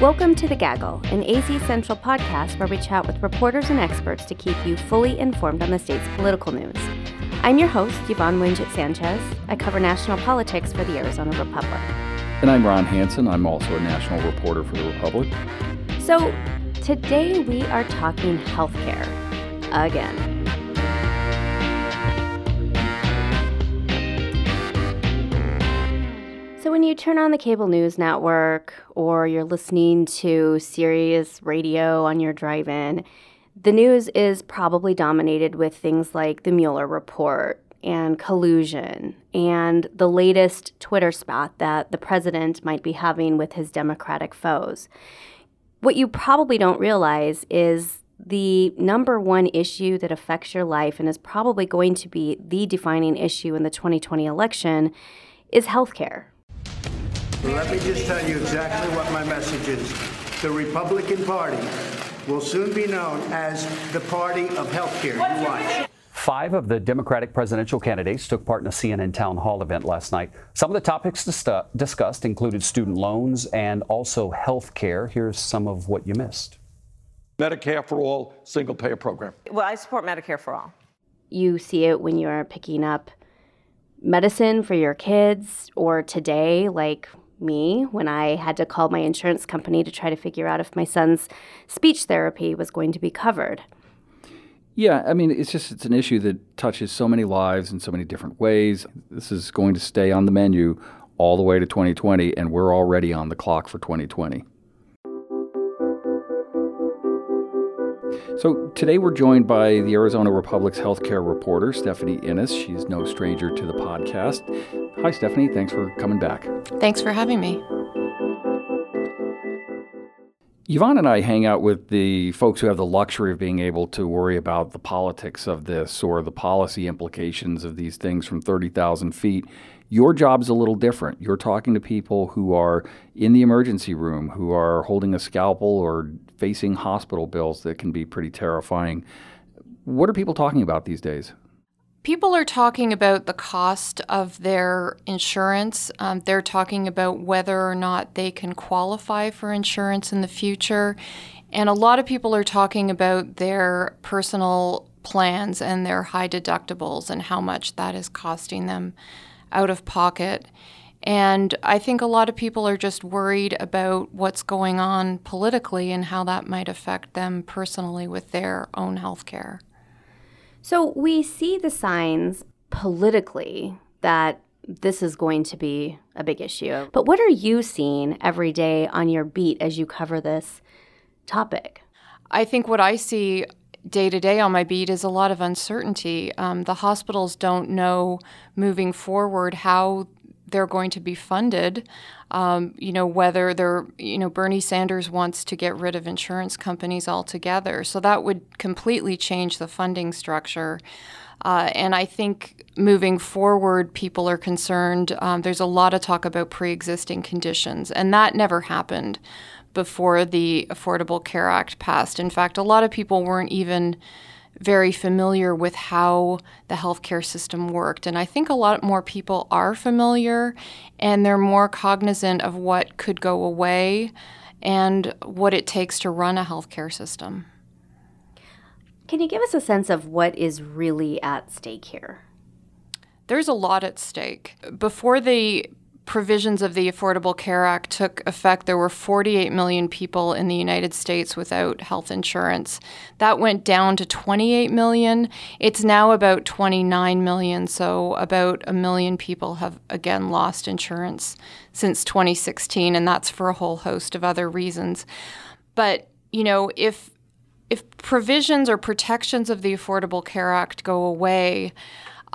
Welcome to The Gaggle, an AZ Central podcast where we chat with reporters and experts to keep you fully informed on the state's political news. I'm your host, Yvonne Wingett Sanchez. I cover national politics for the Arizona Republic. And I'm Ron Hansen. I'm also a national reporter for the Republic. So, today we are talking healthcare again. So, when you turn on the cable news network or you're listening to Sirius radio on your drive in, the news is probably dominated with things like the Mueller report and collusion and the latest Twitter spat that the president might be having with his Democratic foes. What you probably don't realize is the number one issue that affects your life and is probably going to be the defining issue in the 2020 election is healthcare. Let me just tell you exactly what my message is. The Republican Party will soon be known as the party of healthcare. You watch. Five of the Democratic presidential candidates took part in a CNN town hall event last night. Some of the topics dis- discussed included student loans and also health care. Here's some of what you missed Medicare for all, single payer program. Well, I support Medicare for all. You see it when you're picking up medicine for your kids, or today, like me when I had to call my insurance company to try to figure out if my son's speech therapy was going to be covered. Yeah, I mean, it's just it's an issue that touches so many lives in so many different ways. This is going to stay on the menu all the way to 2020, and we're already on the clock for 2020. So today we're joined by the Arizona Republic's healthcare reporter, Stephanie Innes. She's no stranger to the podcast. Hi, Stephanie. Thanks for coming back. Thanks for having me. Yvonne and I hang out with the folks who have the luxury of being able to worry about the politics of this or the policy implications of these things from 30,000 feet. Your job's a little different. You're talking to people who are in the emergency room, who are holding a scalpel or facing hospital bills that can be pretty terrifying. What are people talking about these days? People are talking about the cost of their insurance. Um, they're talking about whether or not they can qualify for insurance in the future. And a lot of people are talking about their personal plans and their high deductibles and how much that is costing them out of pocket. And I think a lot of people are just worried about what's going on politically and how that might affect them personally with their own health care. So we see the signs politically that this is going to be a big issue. But what are you seeing every day on your beat as you cover this topic? I think what I see day to day on my beat is a lot of uncertainty. Um, the hospitals don't know moving forward how they're going to be funded. Um, you know, whether they're, you know, Bernie Sanders wants to get rid of insurance companies altogether. So that would completely change the funding structure. Uh, and I think moving forward, people are concerned. Um, there's a lot of talk about pre existing conditions, and that never happened before the Affordable Care Act passed. In fact, a lot of people weren't even very familiar with how the healthcare system worked. And I think a lot more people are familiar and they're more cognizant of what could go away and what it takes to run a healthcare system. Can you give us a sense of what is really at stake here? There's a lot at stake. Before the provisions of the Affordable Care Act took effect, there were 48 million people in the United States without health insurance. That went down to 28 million. It's now about 29 million, so about a million people have again lost insurance since 2016, and that's for a whole host of other reasons. But, you know, if if provisions or protections of the Affordable Care Act go away,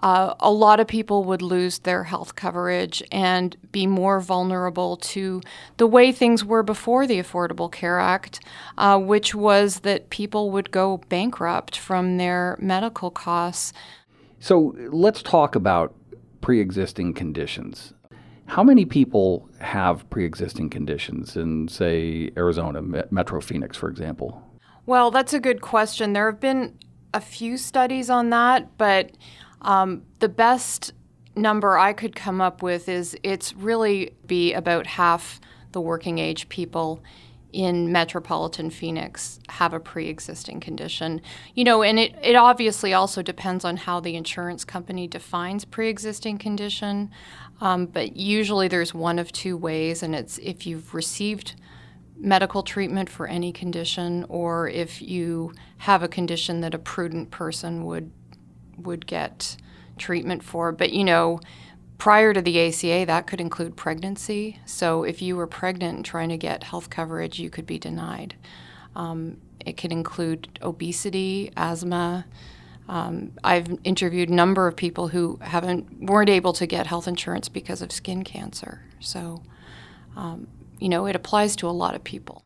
uh, a lot of people would lose their health coverage and be more vulnerable to the way things were before the Affordable Care Act, uh, which was that people would go bankrupt from their medical costs. So let's talk about pre existing conditions. How many people have pre existing conditions in, say, Arizona, Metro Phoenix, for example? Well, that's a good question. There have been a few studies on that, but um, the best number I could come up with is it's really be about half the working age people in metropolitan Phoenix have a pre existing condition. You know, and it, it obviously also depends on how the insurance company defines pre existing condition. Um, but usually there's one of two ways, and it's if you've received medical treatment for any condition or if you have a condition that a prudent person would would get treatment for. But you know, prior to the ACA, that could include pregnancy. So if you were pregnant and trying to get health coverage, you could be denied. Um, it could include obesity, asthma. Um, I've interviewed a number of people who haven't weren't able to get health insurance because of skin cancer. So, um, you know, it applies to a lot of people.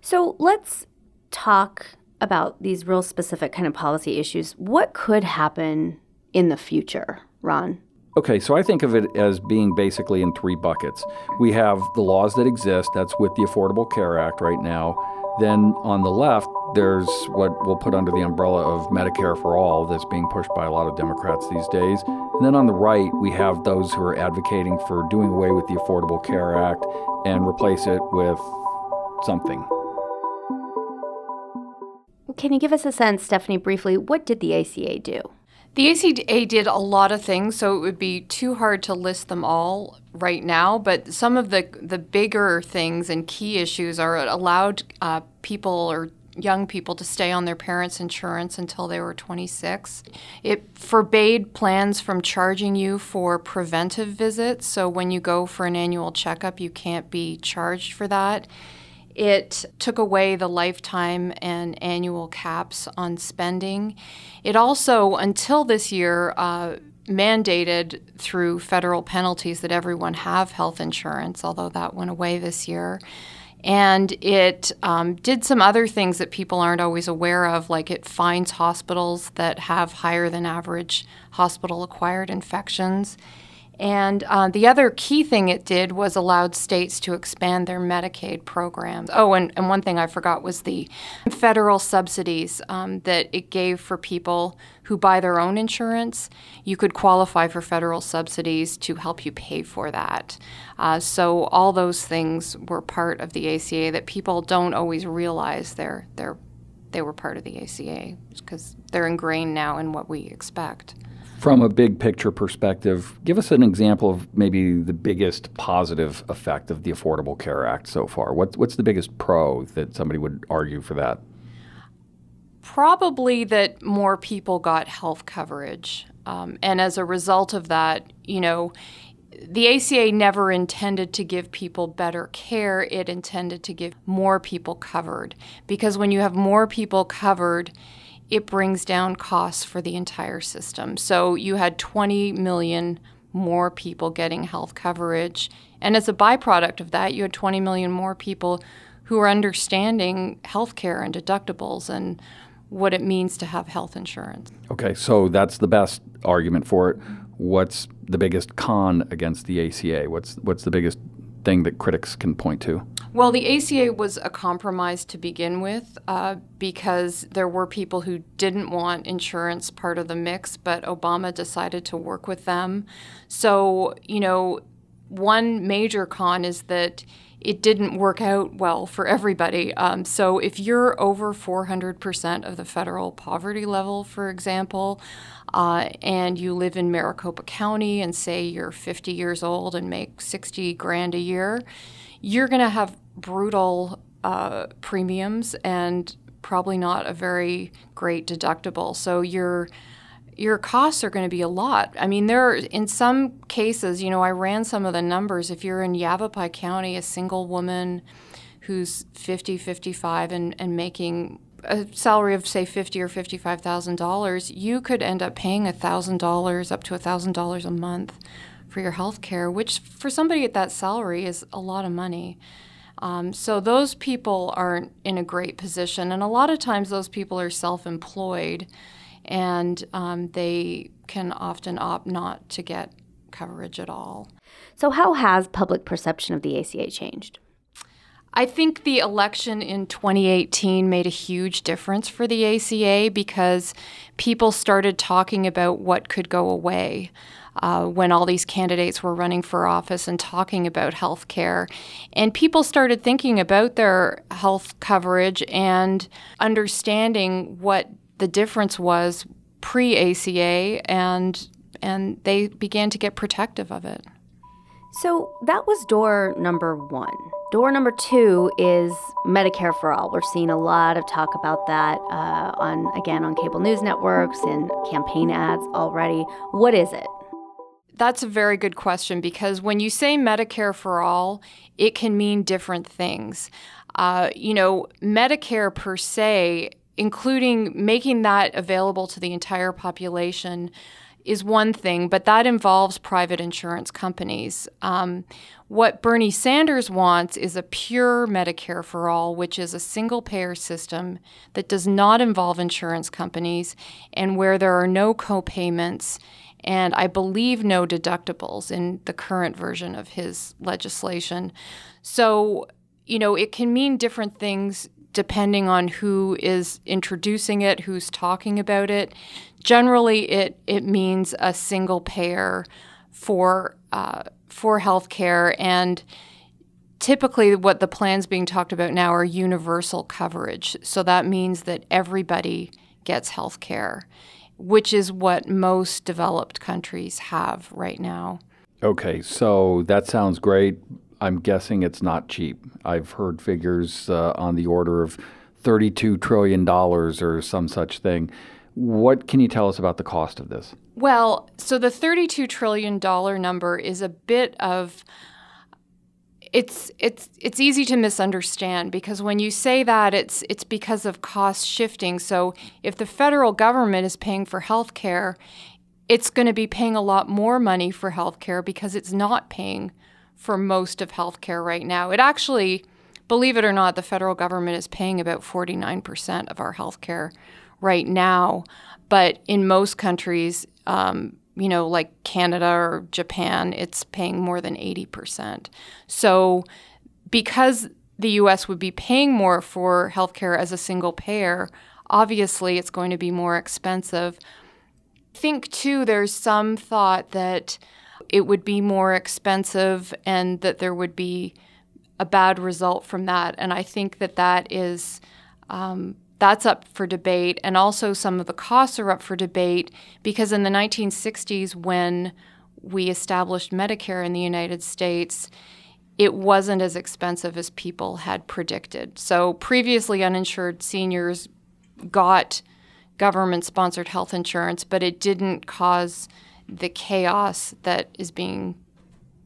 So let's talk about these real specific kind of policy issues. What could happen in the future, Ron? Okay, so I think of it as being basically in three buckets. We have the laws that exist, that's with the Affordable Care Act right now. Then on the left, there's what we'll put under the umbrella of Medicare for All that's being pushed by a lot of Democrats these days. And then on the right, we have those who are advocating for doing away with the Affordable Care Act and replace it with something. Can you give us a sense, Stephanie, briefly, what did the ACA do? The ACA did a lot of things, so it would be too hard to list them all right now. But some of the the bigger things and key issues are allowed uh, people or young people to stay on their parents' insurance until they were 26. It forbade plans from charging you for preventive visits. So when you go for an annual checkup, you can't be charged for that. It took away the lifetime and annual caps on spending. It also, until this year, uh, mandated through federal penalties that everyone have health insurance, although that went away this year. And it um, did some other things that people aren't always aware of, like it fines hospitals that have higher than average hospital acquired infections. And uh, the other key thing it did was allowed states to expand their Medicaid programs. Oh, and, and one thing I forgot was the federal subsidies um, that it gave for people who buy their own insurance. You could qualify for federal subsidies to help you pay for that. Uh, so all those things were part of the ACA that people don't always realize they're, they're, they were part of the ACA because they're ingrained now in what we expect. From a big picture perspective, give us an example of maybe the biggest positive effect of the Affordable Care Act so far. What, what's the biggest pro that somebody would argue for that? Probably that more people got health coverage. Um, and as a result of that, you know, the ACA never intended to give people better care, it intended to give more people covered. Because when you have more people covered, it brings down costs for the entire system. So you had 20 million more people getting health coverage. And as a byproduct of that, you had 20 million more people who are understanding healthcare and deductibles and what it means to have health insurance. Okay, so that's the best argument for it. What's the biggest con against the ACA? What's what's the biggest thing that critics can point to? Well, the ACA was a compromise to begin with uh, because there were people who didn't want insurance part of the mix, but Obama decided to work with them. So, you know, one major con is that it didn't work out well for everybody. Um, so, if you're over 400% of the federal poverty level, for example, uh, and you live in Maricopa County and say you're 50 years old and make 60 grand a year, you're going to have brutal uh, premiums and probably not a very great deductible. So your your costs are going to be a lot. I mean, there are, in some cases, you know, I ran some of the numbers. If you're in Yavapai County, a single woman who's 50, 55 and, and making a salary of say fifty or fifty-five thousand dollars, you could end up paying thousand dollars up to thousand dollars a month for your health care, which for somebody at that salary is a lot of money. Um, so those people aren't in a great position, and a lot of times those people are self-employed, and um, they can often opt not to get coverage at all. So how has public perception of the ACA changed? I think the election in 2018 made a huge difference for the ACA because people started talking about what could go away. Uh, when all these candidates were running for office and talking about health care. And people started thinking about their health coverage and understanding what the difference was pre ACA, and, and they began to get protective of it. So that was door number one. Door number two is Medicare for All. We're seeing a lot of talk about that uh, on, again, on cable news networks and campaign ads already. What is it? That's a very good question because when you say Medicare for All, it can mean different things. Uh, you know, Medicare per se, including making that available to the entire population, is one thing, but that involves private insurance companies. Um, what Bernie Sanders wants is a pure Medicare for all, which is a single payer system that does not involve insurance companies and where there are no co-payments and I believe no deductibles in the current version of his legislation. So, you know, it can mean different things depending on who is introducing it, who's talking about it. Generally, it it means a single payer for uh, for healthcare, and typically, what the plans being talked about now are universal coverage. So that means that everybody gets health care, which is what most developed countries have right now. Okay, so that sounds great. I'm guessing it's not cheap. I've heard figures uh, on the order of $32 trillion or some such thing. What can you tell us about the cost of this? Well, so the $32 trillion number is a bit of it's it's it's easy to misunderstand because when you say that it's it's because of cost shifting. So if the federal government is paying for health care, it's going to be paying a lot more money for health care because it's not paying for most of healthcare right now. It actually, believe it or not, the federal government is paying about 49% of our healthcare right now. But in most countries, um, you know, like Canada or Japan, it's paying more than 80%. So because the US would be paying more for healthcare as a single payer, obviously it's going to be more expensive. I think, too, there's some thought that it would be more expensive and that there would be a bad result from that. And I think that that is um, that's up for debate. And also some of the costs are up for debate because in the 1960s, when we established Medicare in the United States, it wasn't as expensive as people had predicted. So previously uninsured seniors got government sponsored health insurance, but it didn't cause the chaos that is being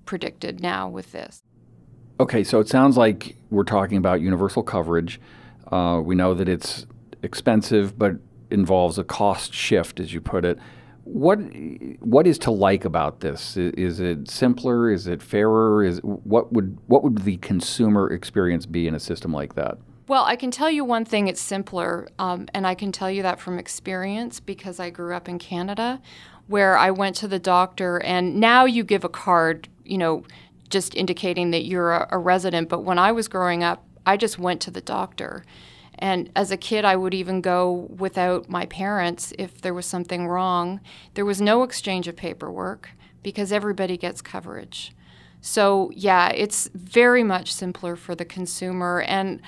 predicted now with this. Okay, so it sounds like we're talking about universal coverage. Uh, we know that it's expensive, but involves a cost shift, as you put it. What what is to like about this? Is it simpler? Is it fairer? Is what would what would the consumer experience be in a system like that? Well, I can tell you one thing: it's simpler, um, and I can tell you that from experience because I grew up in Canada where I went to the doctor, and now you give a card, you know, just indicating that you're a, a resident. But when I was growing up, I just went to the doctor. And as a kid, I would even go without my parents if there was something wrong. There was no exchange of paperwork because everybody gets coverage. So, yeah, it's very much simpler for the consumer. And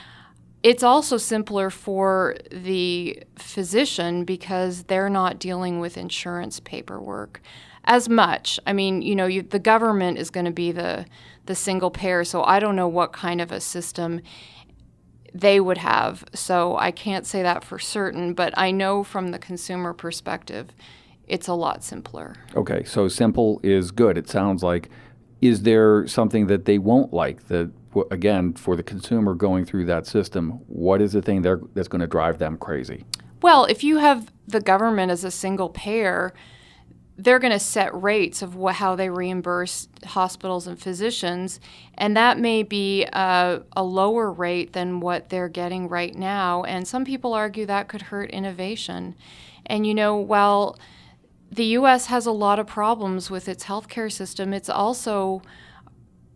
it's also simpler for the physician because they're not dealing with insurance paperwork as much. I mean, you know, you, the government is going to be the the single payer, so I don't know what kind of a system they would have. So I can't say that for certain, but I know from the consumer perspective, it's a lot simpler. Okay, so simple is good. It sounds like is there something that they won't like that again for the consumer going through that system what is the thing that's going to drive them crazy well if you have the government as a single payer they're going to set rates of wh- how they reimburse hospitals and physicians, and that may be a, a, lower rate than what they're getting right now. And some people argue that could hurt innovation. And you know, while the U.S. has a lot of problems with its healthcare system, it's also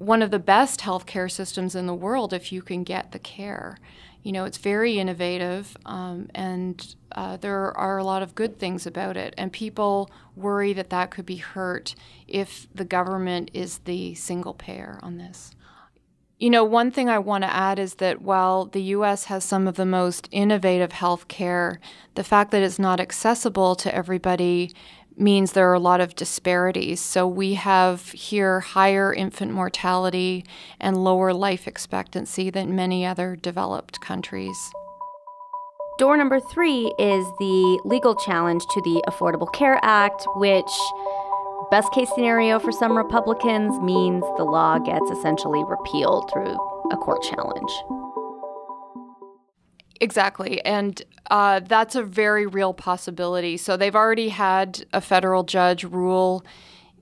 one of the best healthcare systems in the world if you can get the care you know, it's very innovative, um, and uh, there are a lot of good things about it. And people worry that that could be hurt if the government is the single payer on this. You know, one thing I want to add is that while the US has some of the most innovative health care, the fact that it's not accessible to everybody means there are a lot of disparities. So we have here higher infant mortality and lower life expectancy than many other developed countries. Door number three is the legal challenge to the Affordable Care Act, which, best case scenario for some Republicans, means the law gets essentially repealed through a court challenge. Exactly. And uh, that's a very real possibility. So they've already had a federal judge rule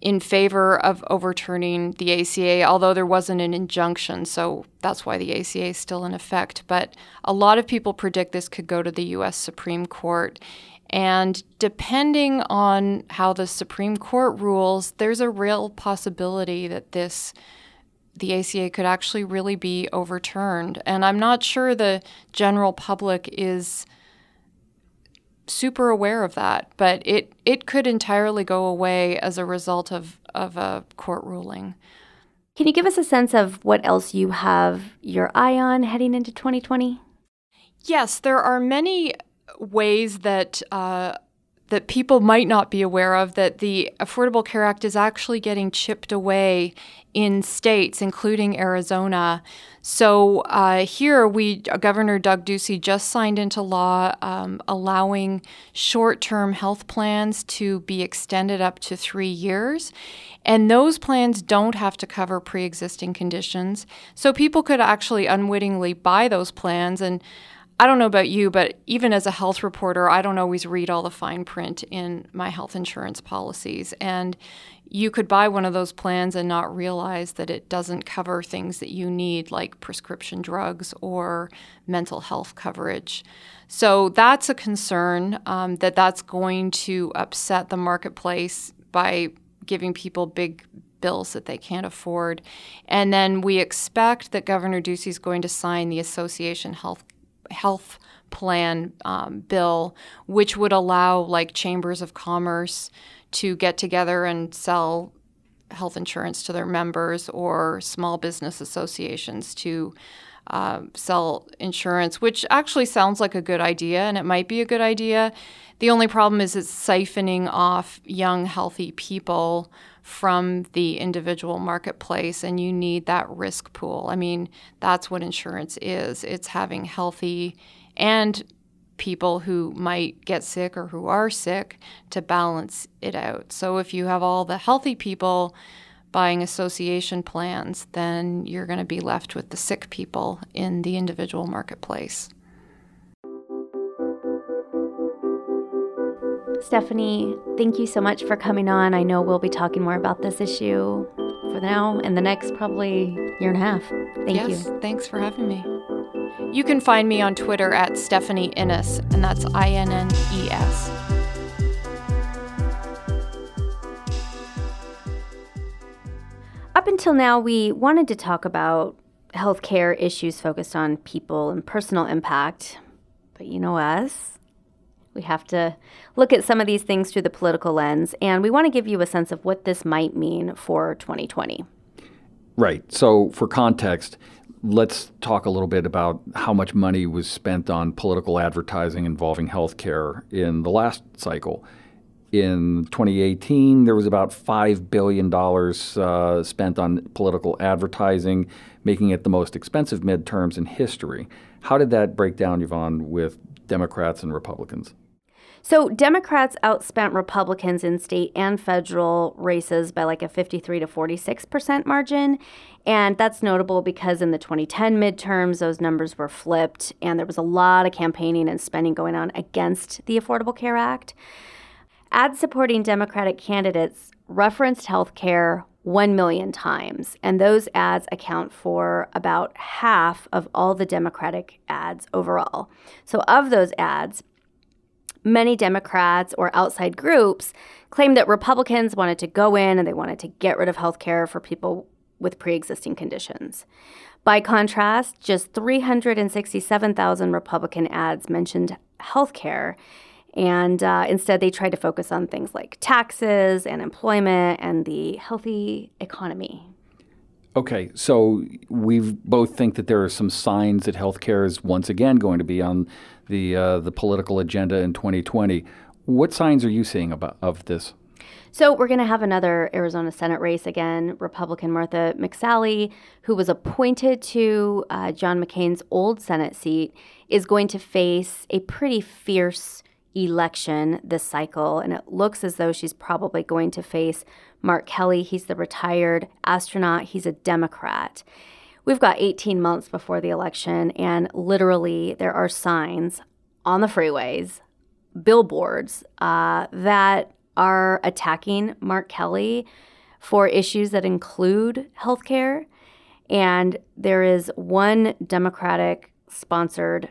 in favor of overturning the ACA, although there wasn't an injunction. So that's why the ACA is still in effect. But a lot of people predict this could go to the U.S. Supreme Court. And depending on how the Supreme Court rules, there's a real possibility that this the ACA could actually really be overturned. And I'm not sure the general public is super aware of that, but it, it could entirely go away as a result of, of a court ruling. Can you give us a sense of what else you have your eye on heading into 2020? Yes, there are many ways that uh, that people might not be aware of that the Affordable Care Act is actually getting chipped away in states, including Arizona. So uh, here, we Governor Doug Ducey just signed into law um, allowing short-term health plans to be extended up to three years, and those plans don't have to cover pre-existing conditions. So people could actually unwittingly buy those plans and I don't know about you, but even as a health reporter, I don't always read all the fine print in my health insurance policies. And you could buy one of those plans and not realize that it doesn't cover things that you need, like prescription drugs or mental health coverage. So that's a concern um, that that's going to upset the marketplace by giving people big bills that they can't afford. And then we expect that Governor Ducey is going to sign the Association Health health plan um, bill, which would allow like chambers of commerce to get together and sell health insurance to their members or small business associations to uh, sell insurance, which actually sounds like a good idea and it might be a good idea. The only problem is it's siphoning off young, healthy people from the individual marketplace, and you need that risk pool. I mean, that's what insurance is it's having healthy and people who might get sick or who are sick to balance it out. So if you have all the healthy people buying association plans, then you're going to be left with the sick people in the individual marketplace. Stephanie, thank you so much for coming on. I know we'll be talking more about this issue for now and the next probably year and a half. Thank yes, you. Thanks for having me. You can find me on Twitter at Stephanie Innes, and that's I N N E S. Up until now, we wanted to talk about healthcare issues focused on people and personal impact. But you know us, we have to look at some of these things through the political lens, and we want to give you a sense of what this might mean for 2020. Right. So, for context, let's talk a little bit about how much money was spent on political advertising involving healthcare in the last cycle. In 2018, there was about $5 billion uh, spent on political advertising, making it the most expensive midterms in history. How did that break down, Yvonne, with Democrats and Republicans? So, Democrats outspent Republicans in state and federal races by like a 53 to 46% margin. And that's notable because in the 2010 midterms, those numbers were flipped, and there was a lot of campaigning and spending going on against the Affordable Care Act. Ads supporting Democratic candidates referenced health care 1 million times, and those ads account for about half of all the Democratic ads overall. So, of those ads, many Democrats or outside groups claimed that Republicans wanted to go in and they wanted to get rid of health care for people with pre existing conditions. By contrast, just 367,000 Republican ads mentioned health care. And uh, instead, they tried to focus on things like taxes and employment and the healthy economy. Okay, so we both think that there are some signs that healthcare is once again going to be on the uh, the political agenda in 2020. What signs are you seeing about of this? So we're going to have another Arizona Senate race again. Republican Martha McSally, who was appointed to uh, John McCain's old Senate seat, is going to face a pretty fierce election this cycle, and it looks as though she's probably going to face Mark Kelly. He's the retired astronaut. He's a Democrat. We've got 18 months before the election, and literally there are signs on the freeways, billboards uh, that are attacking Mark Kelly for issues that include healthcare. And there is one Democratic sponsored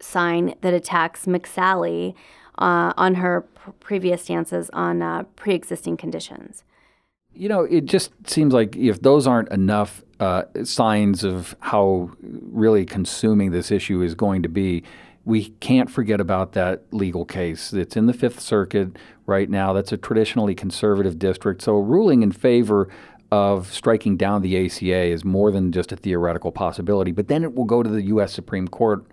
sign that attacks McSally uh, on her pr- previous stances on uh, pre existing conditions. You know, it just seems like if those aren't enough uh, signs of how really consuming this issue is going to be, we can't forget about that legal case. It's in the Fifth Circuit right now. That's a traditionally conservative district. So, a ruling in favor of striking down the ACA is more than just a theoretical possibility. But then it will go to the U.S. Supreme Court,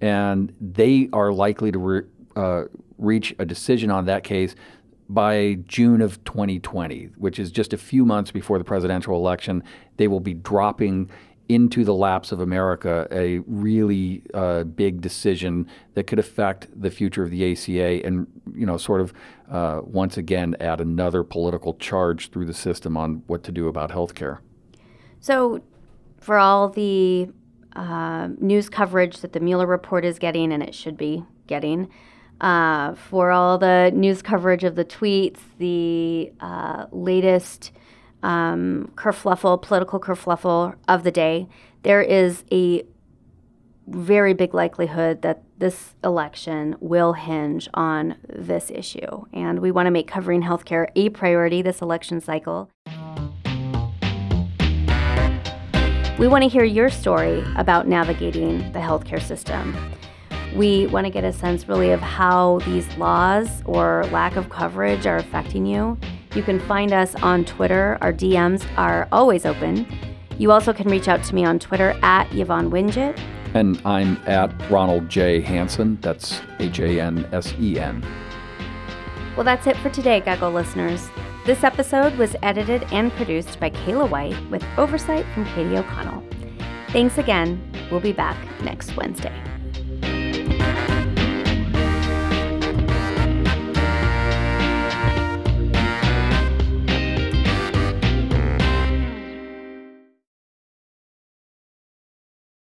and they are likely to re- uh, reach a decision on that case by June of 2020, which is just a few months before the presidential election, they will be dropping into the laps of America a really uh, big decision that could affect the future of the ACA and, you know, sort of uh, once again add another political charge through the system on what to do about health care. So, for all the uh, news coverage that the Mueller report is getting, and it should be getting, uh, for all the news coverage of the tweets, the uh, latest um, kerfluffle, political kerfluffle of the day, there is a very big likelihood that this election will hinge on this issue. And we want to make covering healthcare a priority this election cycle. We want to hear your story about navigating the healthcare system. We want to get a sense really of how these laws or lack of coverage are affecting you. You can find us on Twitter. Our DMs are always open. You also can reach out to me on Twitter at Yvonne Wingett. And I'm at Ronald J. Hansen. That's H A N S E N. Well, that's it for today, Gaggle listeners. This episode was edited and produced by Kayla White with oversight from Katie O'Connell. Thanks again. We'll be back next Wednesday.